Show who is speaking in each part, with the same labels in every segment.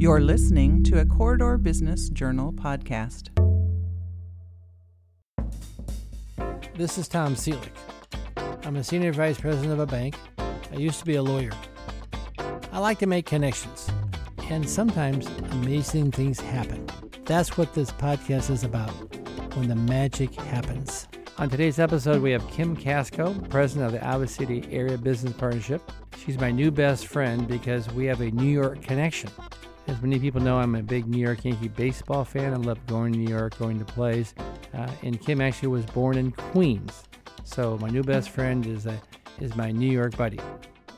Speaker 1: You're listening to a Corridor Business Journal podcast.
Speaker 2: This is Tom Seelig. I'm a senior vice president of a bank. I used to be a lawyer. I like to make connections, and sometimes amazing things happen. That's what this podcast is about when the magic happens. On today's episode, we have Kim Casko, president of the Iowa City Area Business Partnership. She's my new best friend because we have a New York connection. As many people know, I'm a big New York Yankee baseball fan. I love going to New York, going to plays. Uh, and Kim actually was born in Queens. So my new best friend is a, is my New York buddy.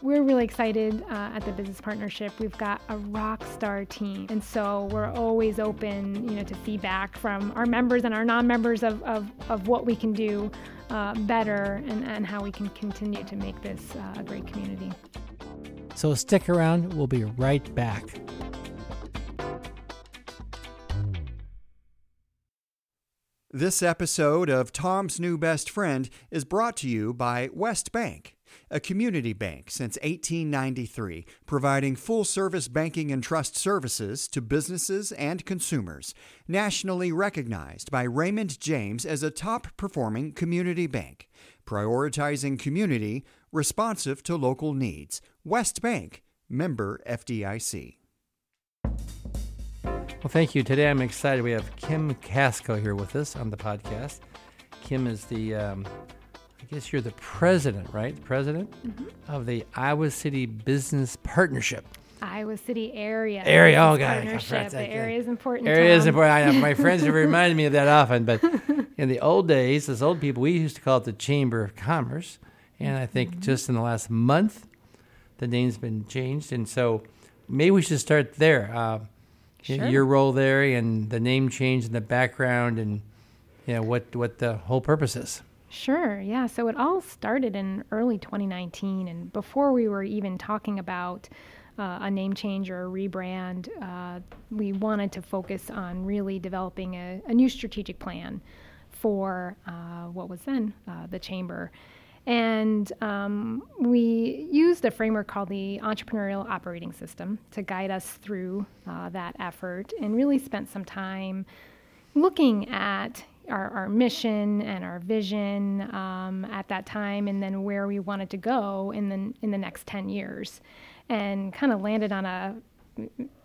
Speaker 3: We're really excited uh, at the business partnership. We've got a rock star team, and so we're always open, you know, to feedback from our members and our non-members of, of, of what we can do uh, better and, and how we can continue to make this uh, a great community.
Speaker 2: So stick around. We'll be right back.
Speaker 4: This episode of Tom's New Best Friend is brought to you by West Bank, a community bank since 1893, providing full service banking and trust services to businesses and consumers. Nationally recognized by Raymond James as a top performing community bank, prioritizing community, responsive to local needs. West Bank, member FDIC.
Speaker 2: Well, thank you. Today I'm excited. We have Kim Casko here with us on the podcast. Kim is the, um, I guess you're the president, right? The president
Speaker 3: Mm-hmm.
Speaker 2: of the Iowa City Business Partnership.
Speaker 3: Iowa City area.
Speaker 2: Area, oh, God,
Speaker 3: partnership. The area is important.
Speaker 2: Area is important. I know my friends have reminded me of that often, but in the old days, as old people, we used to call it the Chamber of Commerce. And I think
Speaker 3: Mm-hmm.
Speaker 2: just in the last month, the name's been changed. And so maybe we should start there. Uh,
Speaker 3: Sure.
Speaker 2: Your role there and the name change and the background and you know, what, what the whole purpose is.
Speaker 3: Sure, yeah. So it all started in early 2019, and before we were even talking about uh, a name change or a rebrand, uh, we wanted to focus on really developing a, a new strategic plan for uh, what was then uh, the chamber. And um, we used a framework called the Entrepreneurial Operating System to guide us through uh, that effort and really spent some time looking at our, our mission and our vision um, at that time and then where we wanted to go in the, in the next 10 years and kind of landed on a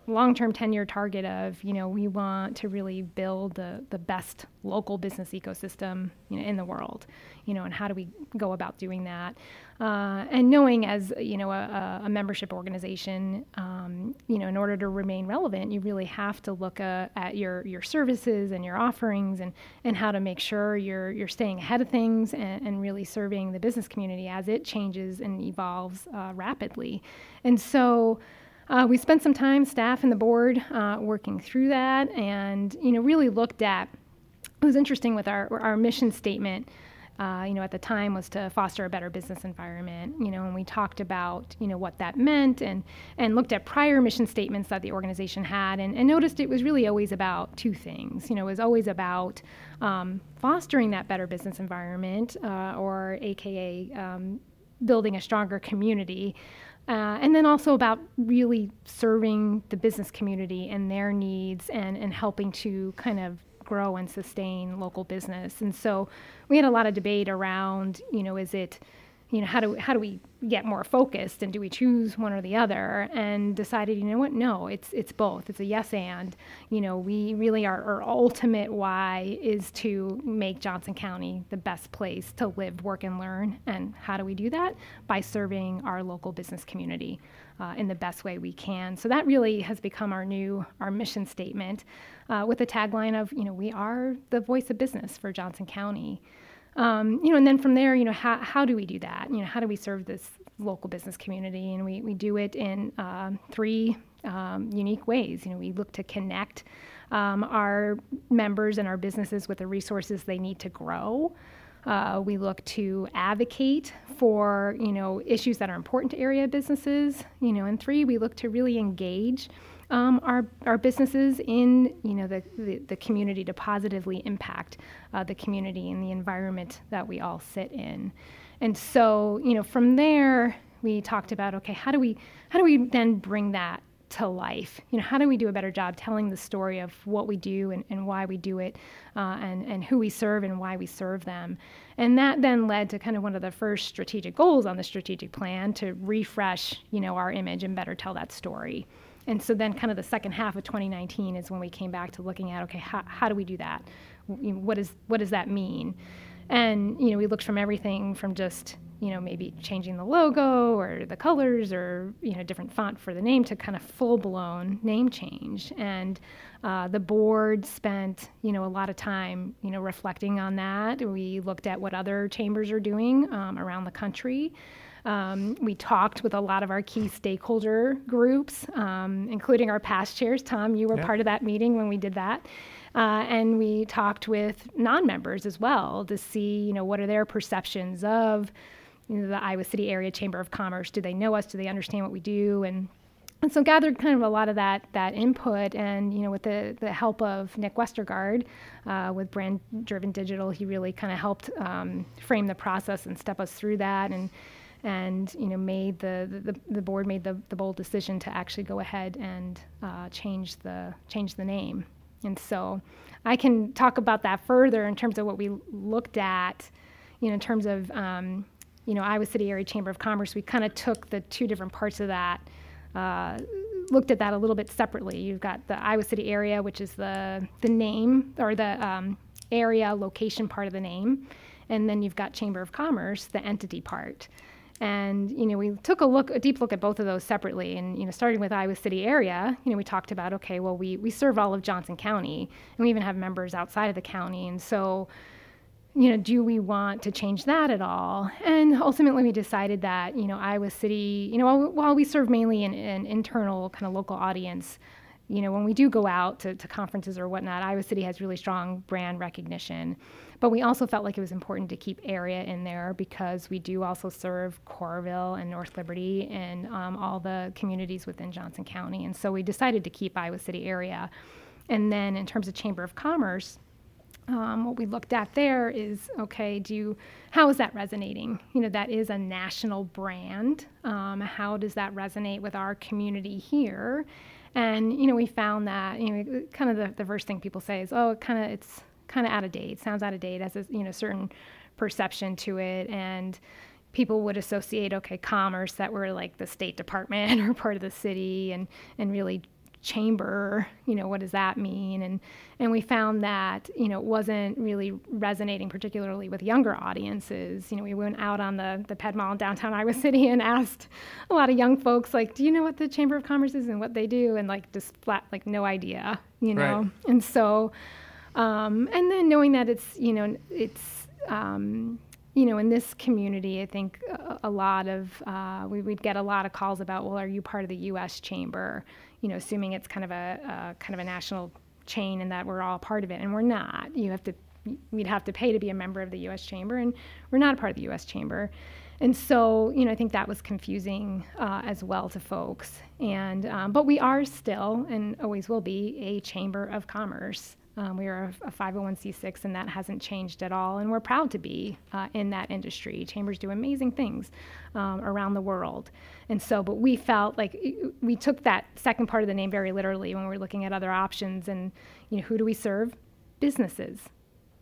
Speaker 3: long-term 10-year target of you know we want to really build the, the best local business ecosystem you know in the world you know and how do we go about doing that? Uh, and knowing as you know a, a membership organization um, you know in order to remain relevant you really have to look uh, at your your services and your offerings and and how to make sure you're you're staying ahead of things and, and really serving the business community as it changes and evolves uh, rapidly. And so uh, we spent some time, staff and the board, uh, working through that, and you know, really looked at. It was interesting with our our mission statement. Uh, you know, at the time was to foster a better business environment. You know, and we talked about you know what that meant, and and looked at prior mission statements that the organization had, and, and noticed it was really always about two things. You know, it was always about um, fostering that better business environment, uh, or AKA um, building a stronger community. Uh, and then also about really serving the business community and their needs and, and helping to kind of grow and sustain local business. And so we had a lot of debate around, you know, is it, you know, how do how do we get more focused and do we choose one or the other? And decided, you know what, no, it's it's both. It's a yes and. You know, we really are our ultimate why is to make Johnson County the best place to live, work, and learn. And how do we do that? By serving our local business community uh, in the best way we can. So that really has become our new our mission statement, uh, with the tagline of, you know, we are the voice of business for Johnson County. Um, you know, and then from there, you know, how, how do we do that? You know, how do we serve this local business community? And we, we do it in uh, three um, unique ways. You know, we look to connect um, our members and our businesses with the resources they need to grow. Uh, we look to advocate for you know issues that are important to area businesses. You know, and three, we look to really engage um, our, our businesses in you know the, the, the community to positively impact uh, the community and the environment that we all sit in. And so you know from there we talked about okay how do we how do we then bring that to life. You know, how do we do a better job telling the story of what we do and, and why we do it, uh, and and who we serve and why we serve them, and that then led to kind of one of the first strategic goals on the strategic plan to refresh, you know, our image and better tell that story. And so then, kind of the second half of 2019 is when we came back to looking at okay, how, how do we do that? What is what does that mean? And you know, we looked from everything from just you know maybe changing the logo or the colors or you know different font for the name to kind of full blown name change. And uh, the board spent you know a lot of time you know reflecting on that. We looked at what other chambers are doing um, around the country. Um, we talked with a lot of our key stakeholder groups, um, including our past chairs. Tom, you were part of that meeting when we did that. Uh, and we talked with non-members as well to see, you know, what are their perceptions of you know, the Iowa City Area Chamber of Commerce. Do they know us? Do they understand what we do? And and so gathered kind of a lot of that that input, and you know, with the the help of Nick Westergaard, uh, with Brand Driven Digital, he really kind of helped um, frame the process and step us through that, and and you know, made the the, the board made the, the bold decision to actually go ahead and uh, change the change the name. And so I can talk about that further in terms of what we looked at, you know, in terms of, um, you know, Iowa City Area Chamber of Commerce. We kind of took the two different parts of that, uh, looked at that a little bit separately. You've got the Iowa City area, which is the, the name or the um, area location part of the name. And then you've got Chamber of Commerce, the entity part. And you know, we took a look, a deep look at both of those separately. And you know, starting with Iowa City area, you know, we talked about okay, well, we we serve all of Johnson County, and we even have members outside of the county. And so, you know, do we want to change that at all? And ultimately, we decided that you know, Iowa City, you know, while, while we serve mainly an, an internal kind of local audience, you know, when we do go out to, to conferences or whatnot, Iowa City has really strong brand recognition. But we also felt like it was important to keep area in there because we do also serve Coralville and North Liberty and um, all the communities within Johnson County. And so we decided to keep Iowa City area. And then in terms of Chamber of Commerce, um, what we looked at there is okay do you, how is that resonating you know that is a national brand um, how does that resonate with our community here and you know we found that you know kind of the, the first thing people say is oh kind of it's kind of out of date, sounds out of date, has a you know certain perception to it, and people would associate okay commerce that we're like the State Department or part of the city, and and really chamber you know what does that mean? And and we found that you know it wasn't really resonating particularly with younger audiences. You know we went out on the the ped mall in downtown iowa city and asked a lot of young folks like do you know what the chamber of commerce is and what they do? And like just flat like no idea you know? Right. and so um, and then knowing that it's, you know, it's, um, you know, in this community, I think a, a lot of, uh, we, would get a lot of calls about, well, are you part of the U.S. Chamber? You know, assuming it's kind of a, a kind of a national chain and that we're all part of it, and we're not. You have to, we'd have to pay to be a member of the U.S. Chamber, and we're not a part of the U.S. Chamber. And so, you know, I think that was confusing uh, as well to folks. And um, but we are still, and always will be, a chamber of commerce. Um, we are a, a, 501c6, and that hasn't changed at all. And we're proud to be uh, in that industry. Chambers do amazing things um, around the world. And so, but we felt like we took that second part of the name very literally when we were looking at other options. And, you know, who do we serve? Businesses.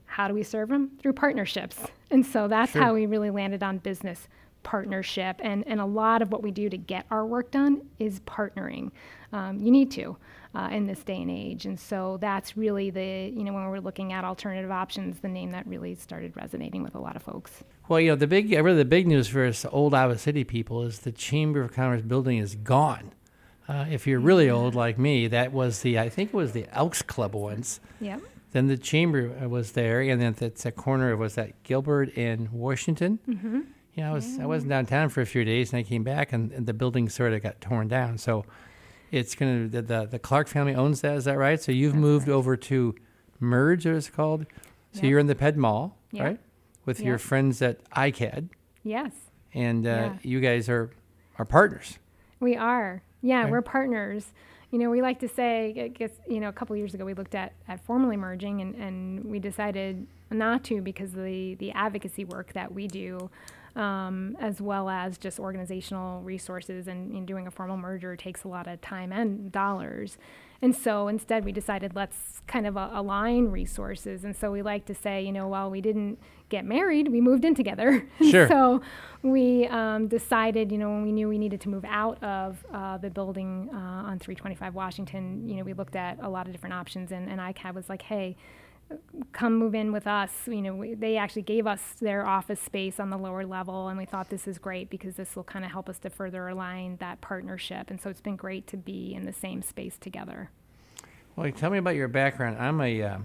Speaker 3: How do we serve them? Through partnerships. And so that's sure. how we really landed on business partnership. And, and a lot of what we do to get our work done is partnering. Um, you need to uh, in this day and age. And so that's really the, you know, when we're looking at alternative options, the name that really started resonating with a lot of folks.
Speaker 2: Well, you know, the big, really the big news for us old Iowa City people is the Chamber of Commerce building is gone. Uh, if you're really old like me, that was the, I think it was the Elks Club once.
Speaker 3: Yeah.
Speaker 2: Then the chamber was there, and then at the corner was that Gilbert and Washington.
Speaker 3: Mm-hmm.
Speaker 2: Yeah, I was I wasn't downtown for a few days, and I came back, and, and the building sort of got torn down. So it's going to the, the Clark family owns that. Is that right? So you've That's moved right. over to Merge, as it's called. So you're in the Ped Mall, right? With your friends at ICAD.
Speaker 3: Yes.
Speaker 2: And uh, you guys are are partners.
Speaker 3: We are. Yeah, right. we're partners. You know, we like to say, I guess, you know, a couple years ago we looked at, at formally merging and, and we decided not to because the, the advocacy work that we do um, as well as just organizational resources. And know, doing a formal merger takes a lot of time and dollars. And so instead, we decided let's kind of uh, align resources. And so we like to say, you know, while we didn't get married, we moved in together.
Speaker 2: Sure.
Speaker 3: so we um, decided, you know, when we knew we needed to move out of uh, the building uh, on 325 Washington, you know, we looked at a lot of different options. And, and ICAD was like, hey, come move in with us. You know, we, they actually gave us their office space on the lower level, and we thought this is great because this will kind of help us to further align that partnership. And so it's been great to be in the same space together.
Speaker 2: Well, tell me about your background. I'm a uh,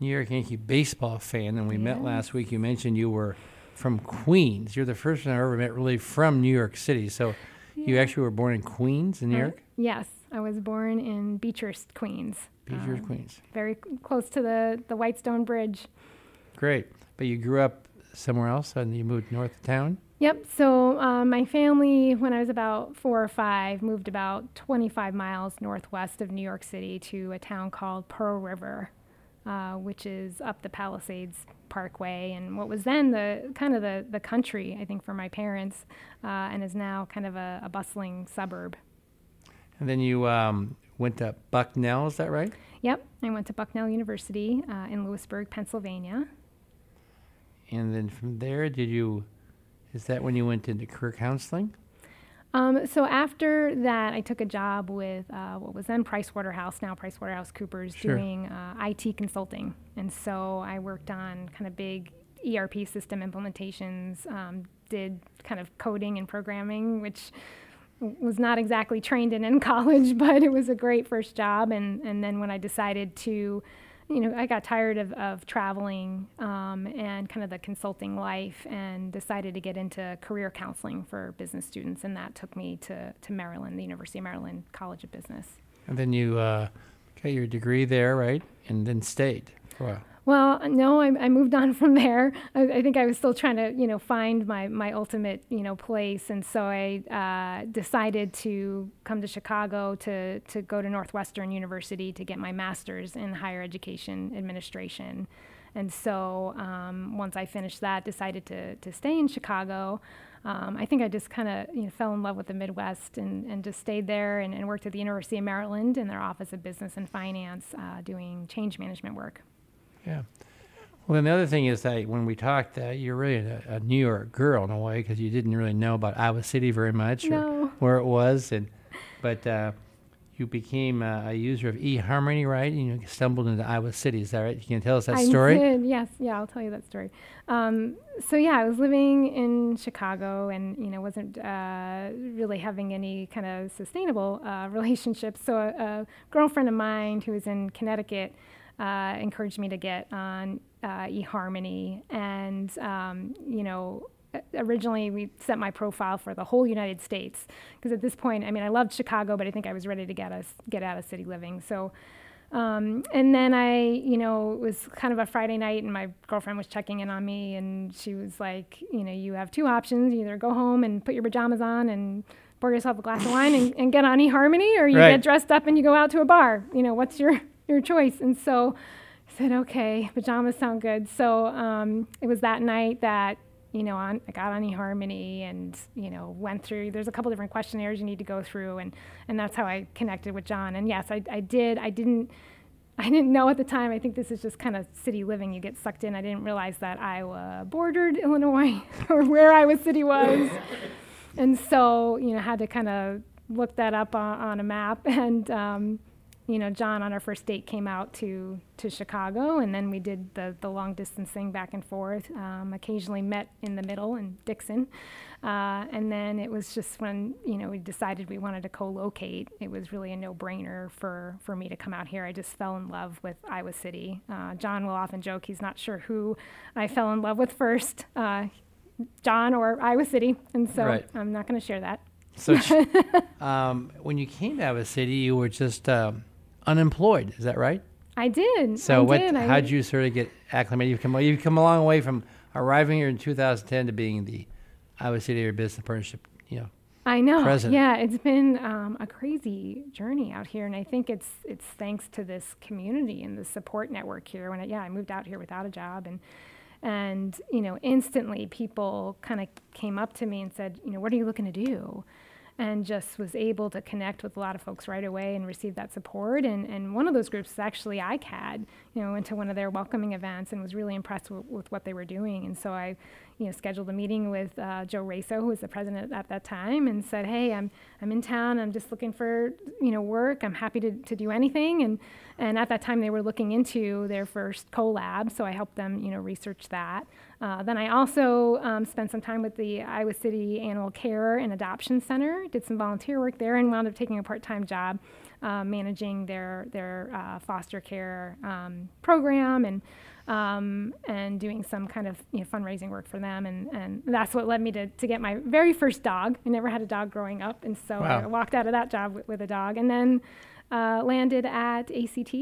Speaker 2: New York Yankee baseball fan, and we met last week. You mentioned you were from Queens. You're the first one I ever met really from New York City. So you actually were born in Queens, in New
Speaker 3: Uh,
Speaker 2: York?
Speaker 3: Yes, I was born in Beechurst, Queens,
Speaker 2: Beechurst,
Speaker 3: um,
Speaker 2: Queens.
Speaker 3: very close to the the Whitestone Bridge.
Speaker 2: Great. But you grew up somewhere else and you moved north of town?
Speaker 3: Yep. So um, my family, when I was about four or five, moved about 25 miles northwest of New York City to a town called Pearl River, uh, which is up the Palisades Parkway, and what was then the kind of the the country, I think, for my parents, uh, and is now kind of a, a bustling suburb.
Speaker 2: And then you um, went to Bucknell, is that right?
Speaker 3: Yep. I went to Bucknell University uh, in Lewisburg, Pennsylvania.
Speaker 2: And then from there, did you, is that when you went into career counseling?
Speaker 3: Um, so after that, I took a job with uh, what was then Price Waterhouse, now Price Waterhouse Coopers,
Speaker 2: Sure.
Speaker 3: doing uh, IT consulting. And so I worked on kind of big ERP system implementations, um, did kind of coding and programming, which was not exactly trained in in college, but it was a great first job. And, and then when I decided to you know, I got tired of, of traveling um, and kind of the consulting life and decided to get into career counseling for business students. And that took me to, to Maryland, the University of Maryland College of Business.
Speaker 2: And then you uh, got your degree there, right? And then stayed for a while.
Speaker 3: Well, no, I, I moved on from there. I, I think I was still trying to, you know, find my, my ultimate, you know, place, and so I uh, decided to come to Chicago to to go to Northwestern University to get my master's in higher education administration. And so um, once I finished that, decided to to stay in Chicago. Um, I think I just kind of you know, fell in love with the Midwest and, and just stayed there and, and worked at the University of Maryland in their Office of Business and Finance, uh, doing change management work.
Speaker 2: Yeah. Well, then the other thing is that when we talked, uh, you're really a, a New York girl in a way because you didn't really know about Iowa City very much or where it was, and but uh, you became uh, a user of eHarmony, right? And you stumbled into Iowa City. Is that right? You can tell us that
Speaker 3: I
Speaker 2: story.
Speaker 3: did, yes, yeah, I'll tell you that story. Um, so yeah, I was living in Chicago, and you know, wasn't uh, really having any kind of sustainable uh, relationships. So a, a girlfriend of mine who was in Connecticut uh, encouraged me to get on uh, eHarmony, and um, you know. Originally, we set my profile for the whole United States because at this point, I mean, I loved Chicago, but I think I was ready to get us get out of city living. So, um, and then I, you know, it was kind of a Friday night, and my girlfriend was checking in on me, and she was like, you know, you have two options: you either go home and put your pajamas on and pour yourself a glass of wine and, and get on eHarmony, or you
Speaker 2: Right.
Speaker 3: get dressed up and you go out to a bar. You know, what's your your choice? And so I said, okay, pajamas sound good. So um, it was that night that you know, on, I got on eHarmony and, you know, went through, there's a couple different questionnaires you need to go through and, and that's how I connected with John. And yes, I, I did, I didn't, I didn't know at the time, I think this is just kind of city living, you get sucked in. I didn't realize that Iowa bordered Illinois or where Iowa City was. and so, you know, had to kind of look that up on, on a map and, um, you know, John on our first date came out to, to Chicago, and then we did the, the long distance thing back and forth. Um, occasionally met in the middle in Dixon, uh, and then it was just when you know we decided we wanted to co-locate. It was really a no-brainer for for me to come out here. I just fell in love with Iowa City. Uh, John will often joke he's not sure who I fell in love with first, uh, John or Iowa City, and so
Speaker 2: Right.
Speaker 3: I'm not going to share that.
Speaker 2: So, um, when you came to Iowa City, you were just um, unemployed. Is that right?
Speaker 3: I did.
Speaker 2: So,
Speaker 3: I
Speaker 2: what?
Speaker 3: did.
Speaker 2: How'd you sort of get acclimated? You've come, you've come a long way from arriving here in 2010 to being the Iowa City Area Business Partnership. You know,
Speaker 3: I know.
Speaker 2: president.
Speaker 3: Yeah, it's been um, a crazy journey out here, and I think it's it's thanks to this community and the support network here. When I, yeah, I moved out here without a job, and And, you know, instantly people kind of came up to me and said, you know, what are you looking to do? And just was able to connect with a lot of folks right away and receive that support. And, and one of those groups is actually ICAD, you know, went to one of their welcoming events and was really impressed w- with what they were doing. And so I, you know, scheduled a meeting with uh, Joe Raso, who was the president at that time, and said, "Hey, I'm I'm in town. I'm just looking for you know work. I'm happy to, to do anything." And and at that time, they were looking into their first collab, so I helped them you know research that. Uh, then I also um, spent some time with the Iowa City Animal Care and Adoption Center, did some volunteer work there, and wound up taking a part-time job uh, managing their their uh, foster care um, program and um, and doing some kind of you know, fundraising work for them. And, and that's what led me to, to get my very first dog. I never had a dog growing up, and so wow. I walked out of that job with, with a dog, and then uh, landed at ACT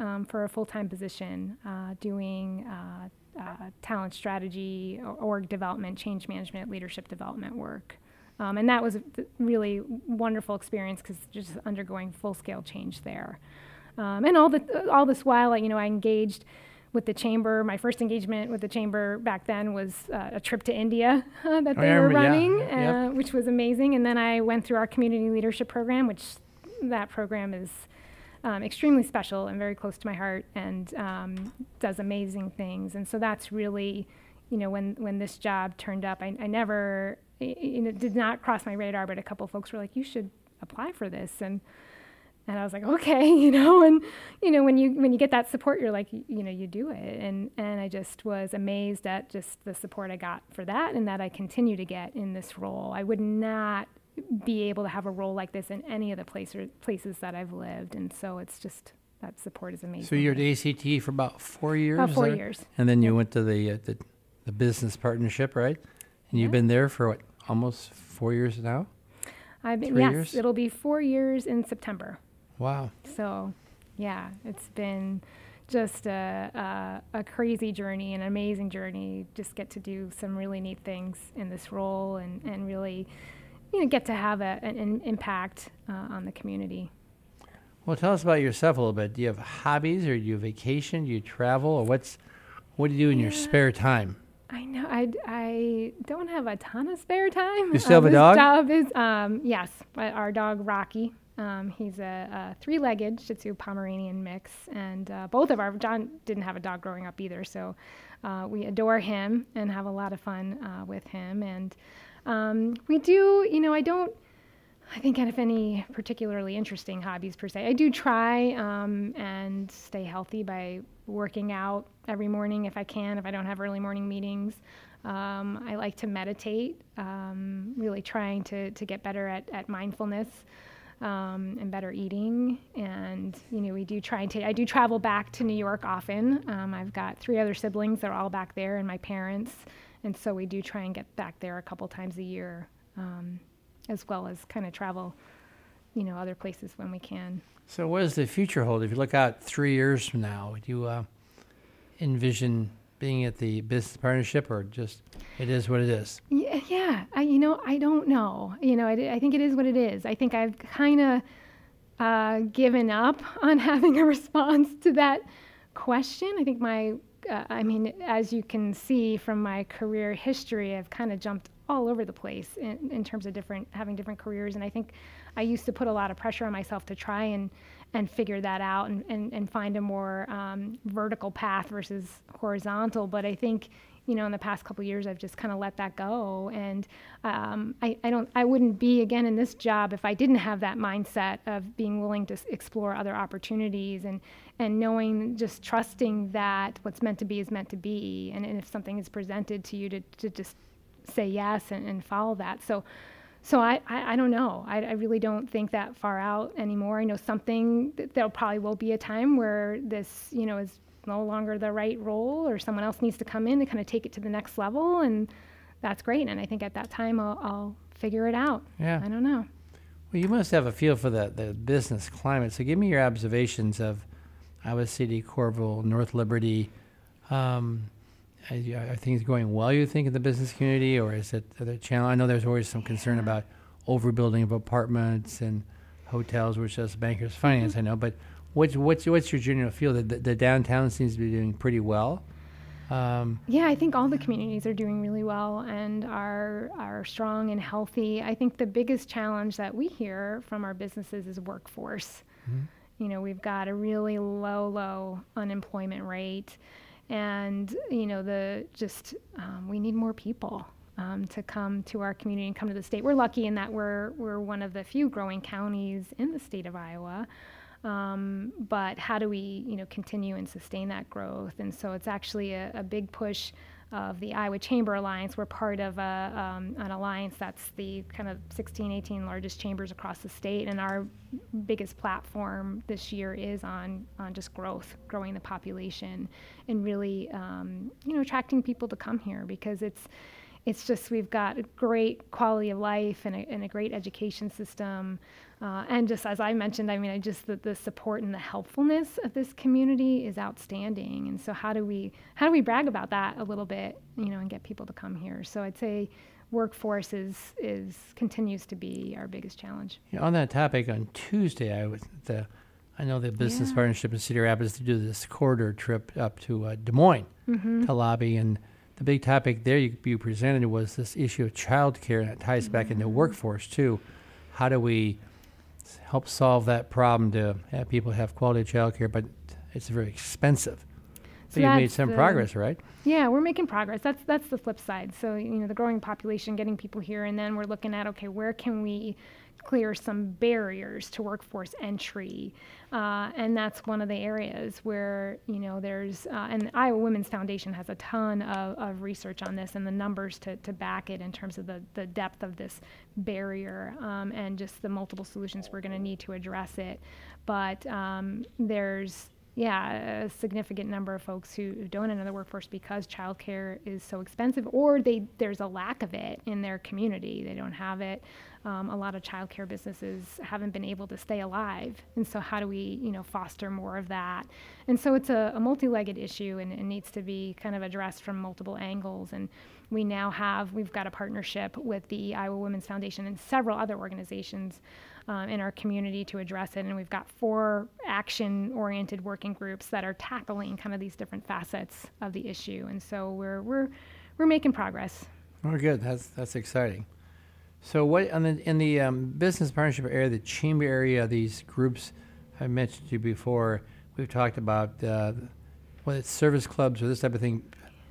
Speaker 3: um, for a full time position uh, doing. Uh, uh, talent strategy, org development, change management, leadership development work. Um, and that was a really wonderful experience because just undergoing full scale change there. Um, and all, the, all this while, you know, I engaged with the chamber. My first engagement with the chamber back then was uh, a trip to India uh, that they were running, yeah. uh, yep. which was amazing. And then I went through our community leadership program, which that program is um, extremely special and very close to my heart, and um, does amazing things. And so that's really, you know, when when this job turned up, I, I never, it, it did not cross my radar, but a couple folks were like, "You should apply for this," and and I was like, okay, you know, and you know, when you when you get that support, you're like, you, you know, you do it, and and I just was amazed at just the support I got for that, and that I continue to get in this role. I would not be able to have a role like this in any of the places places that I've lived, and so it's just that support is amazing.
Speaker 2: So you're at ACT for about four years.
Speaker 3: About four years,
Speaker 2: and then you went to the, uh, the, the business partnership, right? And yeah. you've been there for what, almost four years now.
Speaker 3: I've been, yes, years? it'll be four years in September.
Speaker 2: Wow.
Speaker 3: So, yeah, it's been just a, a, a, crazy journey, an amazing journey. Just get to do some really neat things in this role and, and really, you know, get to have a, an impact uh, on the community.
Speaker 2: Well, tell us about yourself a little bit. Do you have hobbies, or do you vacation? Do you travel, or what's what do you do in yeah. your spare time?
Speaker 3: I know I, I don't have a ton of spare time.
Speaker 2: You still have uh, a dog?
Speaker 3: Job is um, yes, our dog Rocky. Um, he's a, a, three-legged Shih Tzu Pomeranian mix, and uh, both of our John didn't have a dog growing up either, so uh, we adore him and have a lot of fun uh, with him. And um, we do, you know, I don't. I think I have any particularly interesting hobbies per se. I do try um, and stay healthy by working out every morning if I can, if I don't have early morning meetings. Um, I like to meditate, um, really trying to, to get better at, at mindfulness um, and better eating. And you know, we do try and take. I do travel back to New York often. Um, I've got three other siblings; they're all back there, and my parents. And so we do try and get back there a couple times a year, um, as well as kind of travel, you know, other places when we can.
Speaker 2: So, what does the future hold? If you look out three years from now, do you uh, envision being at the business partnership, or just it is what it is?
Speaker 3: Yeah, yeah. I, you know, I don't know. You know, I, I think it is what it is. I think I've kind of uh, given up on having a response to that question. I think my, uh, I mean, as you can see from my career history, I've kind of jumped all over the place in, in terms of different having different careers, and I think I used to put a lot of pressure on myself to try and and figure that out and, and, and find a more um, vertical path versus horizontal. But I think, you know, in the past couple years, I've just kind of let that go. And um, I, I don't, I wouldn't be again in this job if I didn't have that mindset of being willing to explore other opportunities and, and knowing, just trusting that what's meant to be is meant to be. And, and if something is presented to you to, to just say yes and, and follow that. So, so I, I, I, don't know. I, I, really don't think that far out anymore. I know something there probably will be a time where this, you know, is no longer the right role, or someone else needs to come in to kind of take it to the next level, and that's great. And I think at that time I'll, I'll figure it out.
Speaker 2: Yeah.
Speaker 3: I don't know.
Speaker 2: Well, you must have a feel for the the business climate. So give me your observations of Iowa City, Coralville, North Liberty. Um, are things going well? You think in the business community, or is it the channel? I know there's always some concern yeah. about overbuilding of apartments and hotels, which does bankers finance. I know, but what's what's what's your general feel that the, the, downtown seems to be doing pretty well?
Speaker 3: Um, yeah, I think all the communities are doing really well and are are strong and healthy. I think the biggest challenge that we hear from our businesses is workforce. Mm-hmm. You know, we've got a really low, low unemployment rate, and you know the just um, we need more people. Um, to come to our community and come to the state. We're lucky in that we're we're one of the few growing counties in the state of Iowa. Um, but how do we, you know, continue and sustain that growth? And so it's actually a, a big push of the Iowa Chamber Alliance. We're part of a, um, an alliance that's the kind of 16, 18 largest chambers across the state, and our biggest platform this year is on on just growth, growing the population, and really, um, you know, attracting people to come here because it's it's just we've got a great quality of life and a, and a great education system. Uh, and just as I mentioned, I mean, I just the, the support and the helpfulness of this community is outstanding. And so, how do we how do we brag about that a little bit, you know, and get people to come here? So I'd say workforce is is continues to be our biggest challenge.
Speaker 2: Yeah, on that topic, on Tuesday, I was the I know the business yeah. partnership in Cedar Rapids to do this corridor trip up to uh, Des Moines mm-hmm. to lobby and the big topic there you, you presented was this issue of childcare, and it ties mm-hmm. back into mm-hmm. workforce too. How do we help solve that problem to have people have quality child care, but it's very expensive. So you've made some progress, right?
Speaker 3: Yeah, we're making progress. That's that's the flip side. So you know, the growing population, getting people here, and then we're looking at okay, where can we clear some barriers to workforce entry. Uh, and that's one of the areas where, you know, there's, uh, and Iowa Women's Foundation has a ton of, of research on this and the numbers to, to back it in terms of the, the depth of this barrier um, and just the multiple solutions we're going to need to address it. But um, there's, yeah, a significant number of folks who don't enter the workforce because childcare is so expensive, or they there's a lack of it in their community. They don't have it. Um, a lot of childcare businesses haven't been able to stay alive, and so how do we, you know, foster more of that? And so it's a, a multi-legged issue, and it needs to be kind of addressed from multiple angles. And we now have we've got a partnership with the Iowa Women's Foundation and several other organizations um, in our community to address it. And we've got four action oriented working groups that are tackling kind of these different facets of the issue. And so we're, we're, we're making progress.
Speaker 2: Oh, good. That's, that's exciting. So, what in the, in the um, business partnership area, the chamber area, these groups I mentioned to you before, we've talked about uh, whether it's service clubs or this type of thing.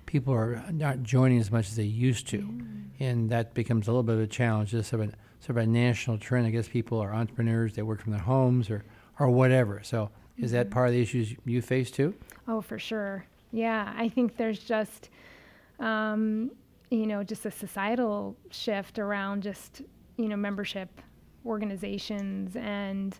Speaker 2: People are not joining as much as they used to, mm. and that becomes a little bit of a challenge. Just sort of sort of a national trend. I guess people are entrepreneurs; they work from their homes or or whatever. So, is mm-hmm. that part of the issues you face too?
Speaker 3: Oh, for sure. Yeah, I think there's just, um, you know, just a societal shift around just you know membership organizations and.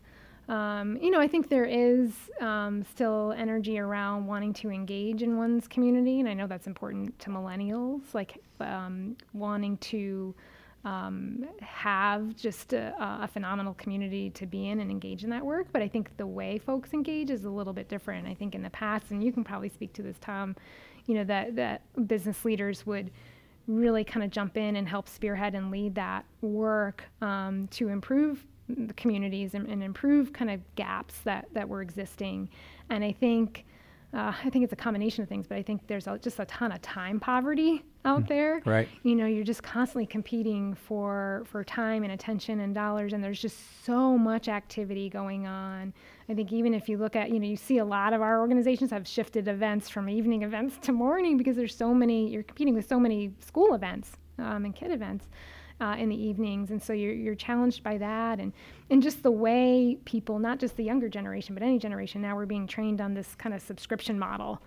Speaker 3: Um, you know, I think there is um, still energy around wanting to engage in one's community, and I know that's important to millennials, like um, wanting to um, have just a, a, phenomenal community to be in and engage in that work. But I think the way folks engage is a little bit different. I think in the past, and you can probably speak to this, Tom, you know, that, that business leaders would really kind of jump in and help spearhead and lead that work um, to improve the communities and, and, improve kind of gaps that, that were existing. And I think uh, I think it's a combination of things, but I think there's a, just a ton of time poverty out mm, there.
Speaker 2: Right.
Speaker 3: You know, you're just constantly competing for for time and attention and dollars, and there's just so much activity going on. I think even if you look at, you know, you see a lot of our organizations have shifted events from evening events to morning because there's so many. You're competing with so many school events um, and kid events uh, in the evenings, and so you're you're challenged by that, and and just the way people, not just the younger generation, but any generation now, we're being trained on this kind of subscription model,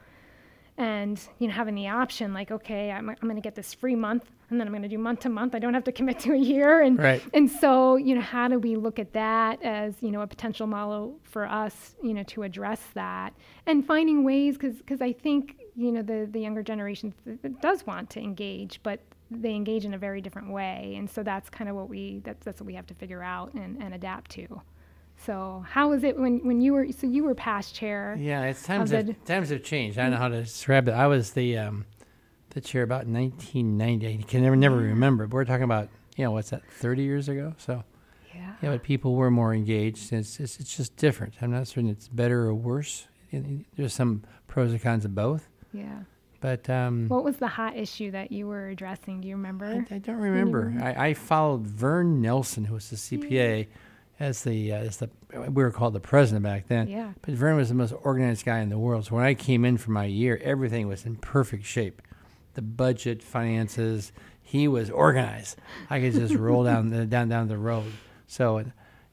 Speaker 3: and you know having the option like, okay, I'm I'm going to get this free month, and then I'm going to do month to month. I don't have to commit to a year, and
Speaker 2: right.
Speaker 3: and so you know how do we look at that as you know a potential model for us, you know, to address that, and finding ways because because I think you know the the younger generation th- does want to engage, but they engage in a very different way, and so that's kind of what we that's that's what we have to figure out and, and adapt to. So how was it when, when you were so you were past chair?
Speaker 2: Yeah, it's times have, times have changed. I don't know how to describe it. I was the um, the chair about 1990. I can never never remember. But we're talking about you know what's that 30 years ago. So
Speaker 3: yeah,
Speaker 2: yeah, but people were more engaged. It's it's, it's just different. I'm not certain it's better or worse. There's some pros and cons of both.
Speaker 3: Yeah.
Speaker 2: But um,
Speaker 3: what was the hot issue that you were addressing? Do you remember?
Speaker 2: I, I don't remember. I, I, followed Vern Nelson, who was the CPA, as the uh, as the we were called the president back then.
Speaker 3: Yeah.
Speaker 2: But Vern was the most organized guy in the world. So when I came in for my year, everything was in perfect shape. The budget, finances, he was organized. I could just roll down the, down down the road. So,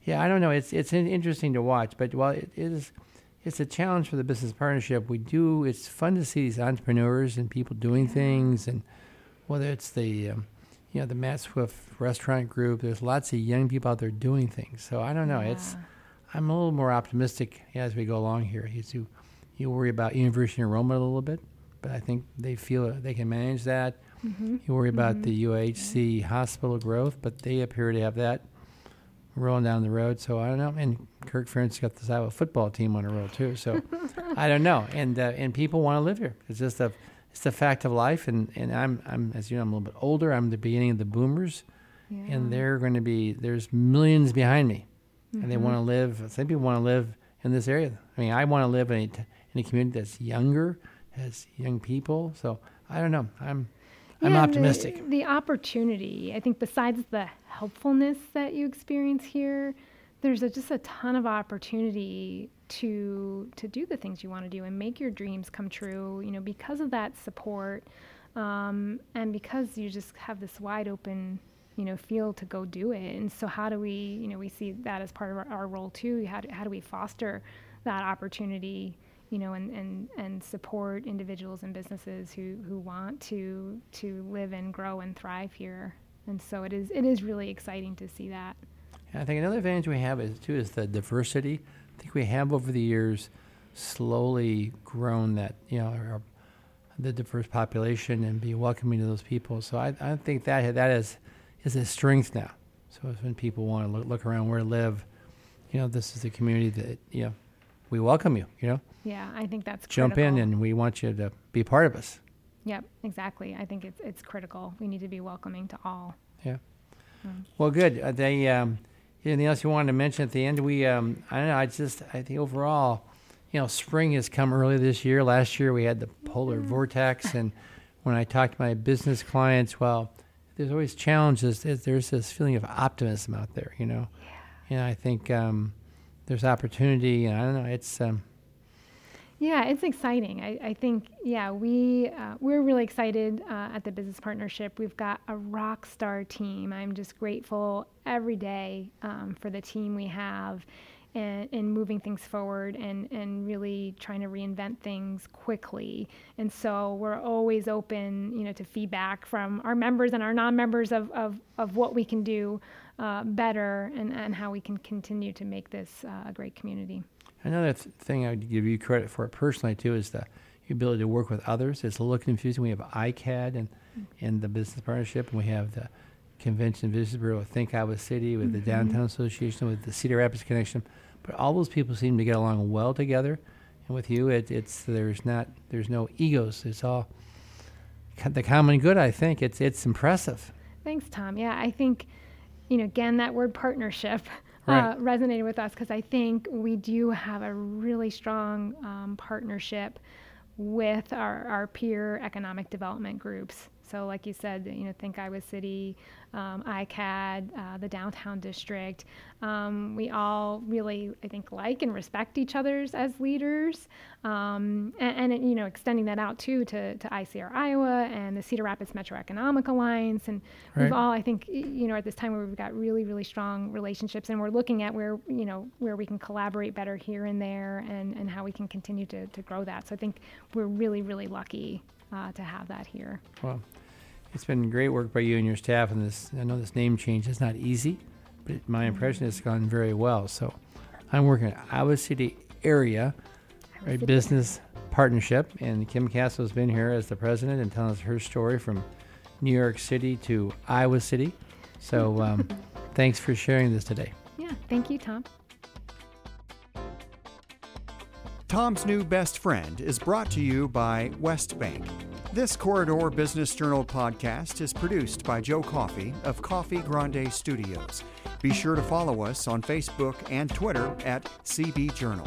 Speaker 2: yeah, I don't know. It's it's interesting to watch, but while it is it's a challenge for the business partnership. We do. It's fun to see these entrepreneurs and people doing things, and whether it's the, um, you know, the Matt Swift restaurant group. There's lots of young people out there doing things. So I don't know.
Speaker 3: Yeah.
Speaker 2: It's I'm a little more optimistic as we go along here. You you worry about university enrollment a little bit, but I think they feel they can manage that.
Speaker 3: Mm-hmm.
Speaker 2: You worry about
Speaker 3: Mhm.
Speaker 2: the UHC hospital growth, but they appear to have that rolling down the road. So I don't know. And Kirk Ferentz got the Iowa football team on a roll too. So I don't know. And uh, and people want to live here. It's just a it's the fact of life. And, and I'm I'm as you know I'm a little bit older. I'm the beginning of the boomers,
Speaker 3: Yeah.
Speaker 2: and they're going to be there's millions behind me, and they
Speaker 3: Mhm.
Speaker 2: want to live. Some people want to live in this area. I mean, I want to live in a, in a community that's younger, has young people. So I don't know. I'm I'm optimistic.
Speaker 3: The, the opportunity, I think, besides the helpfulness that you experience here, there's a, just a ton of opportunity to to do the things you want to do and make your dreams come true. You know, because of that support, um, and because you just have this wide open, you know, field to go do it. And so, how do we, you know, we see that as part of our, our role too. How do, how do we foster that opportunity? you know, and, and, and support individuals and businesses who, who want to to live and grow and thrive here. And so it is it is really exciting to see that.
Speaker 2: I think another advantage we have is too is the diversity. I think we have over the years slowly grown that you know our, the diverse population and be welcoming to those people. So I, I think that that is is a strength now. So it's when people want to look, look around where to live, you know, this is the community that you know we welcome you. You know,
Speaker 3: Yeah, I think that's
Speaker 2: jump in and we want you to be part of us.
Speaker 3: Yep, exactly. I think it's it's critical. We need to be welcoming to all.
Speaker 2: Yeah.
Speaker 3: Mm.
Speaker 2: Well, good. Uh, they, um, anything else you wanted to mention at the end? We, um, I don't know. I just, I think overall, you know, spring has come early this year. Last year we had the polar vortex, and when I talk to my business clients, well, there's always challenges. There's- There's this feeling of optimism out there, you know. And I think um, there's opportunity, and I don't know. It's um,
Speaker 3: Yeah, it's exciting. I, I think, yeah, we, uh, we're really excited uh, at the business partnership. We've got a rock star team. I'm just grateful every day um, for the team we have and, and moving things forward and, and really trying to reinvent things quickly. And so we're always open, you know, to feedback from our members and our non-members of, of, of what we can do uh, better and, and how we can continue to make this uh, a great community.
Speaker 2: Another th- thing I would give you credit for personally too is the ability to work with others. It's a little confusing. We have ICAD and mm-hmm. and the business partnership, and we have the Convention Visitors Bureau with Think Iowa City, with the mm-hmm. Downtown Association, with the Cedar Rapids Connection. But all those people seem to get along well together. And with you, it, it's there's not there's no egos. It's all the common good. I think it's it's impressive.
Speaker 3: Thanks, Tom. Yeah, I think, you know, again, that word partnership
Speaker 2: Right.
Speaker 3: uh, resonated with us because I think we do have a really strong um, partnership with our, our peer economic development groups. So, like you said, you know, Think Iowa City, um, ICAD, uh, the downtown district. Um, we all really, I think, like and respect each other's as leaders, um, and, and you know, extending that out too to, to ICR Iowa and the Cedar Rapids Metro Economic Alliance, and we've all, I think, you know, at this time where we've got really, really strong relationships, and we're looking at where you know where we can collaborate better here and there, and, and how we can continue to, to grow that. So I think we're really, really lucky uh, to have that here.
Speaker 2: Well, it's been great work by you and your staff, and this I know this name change is not easy, but my impression it's gone very well. So, I'm working at Iowa City area, right,
Speaker 3: City.
Speaker 2: business partnership, and Kim Castle has been here as the president and telling us her story from New York City to Iowa City. So, um, thanks for sharing this today.
Speaker 3: Yeah, thank you, Tom.
Speaker 4: Tom's New Best Friend is brought to you by West Bank. This Corridor Business Journal podcast is produced by Joe Coffee of Coffee Grande Studios. Be sure to follow us on Facebook and Twitter at CB Journal.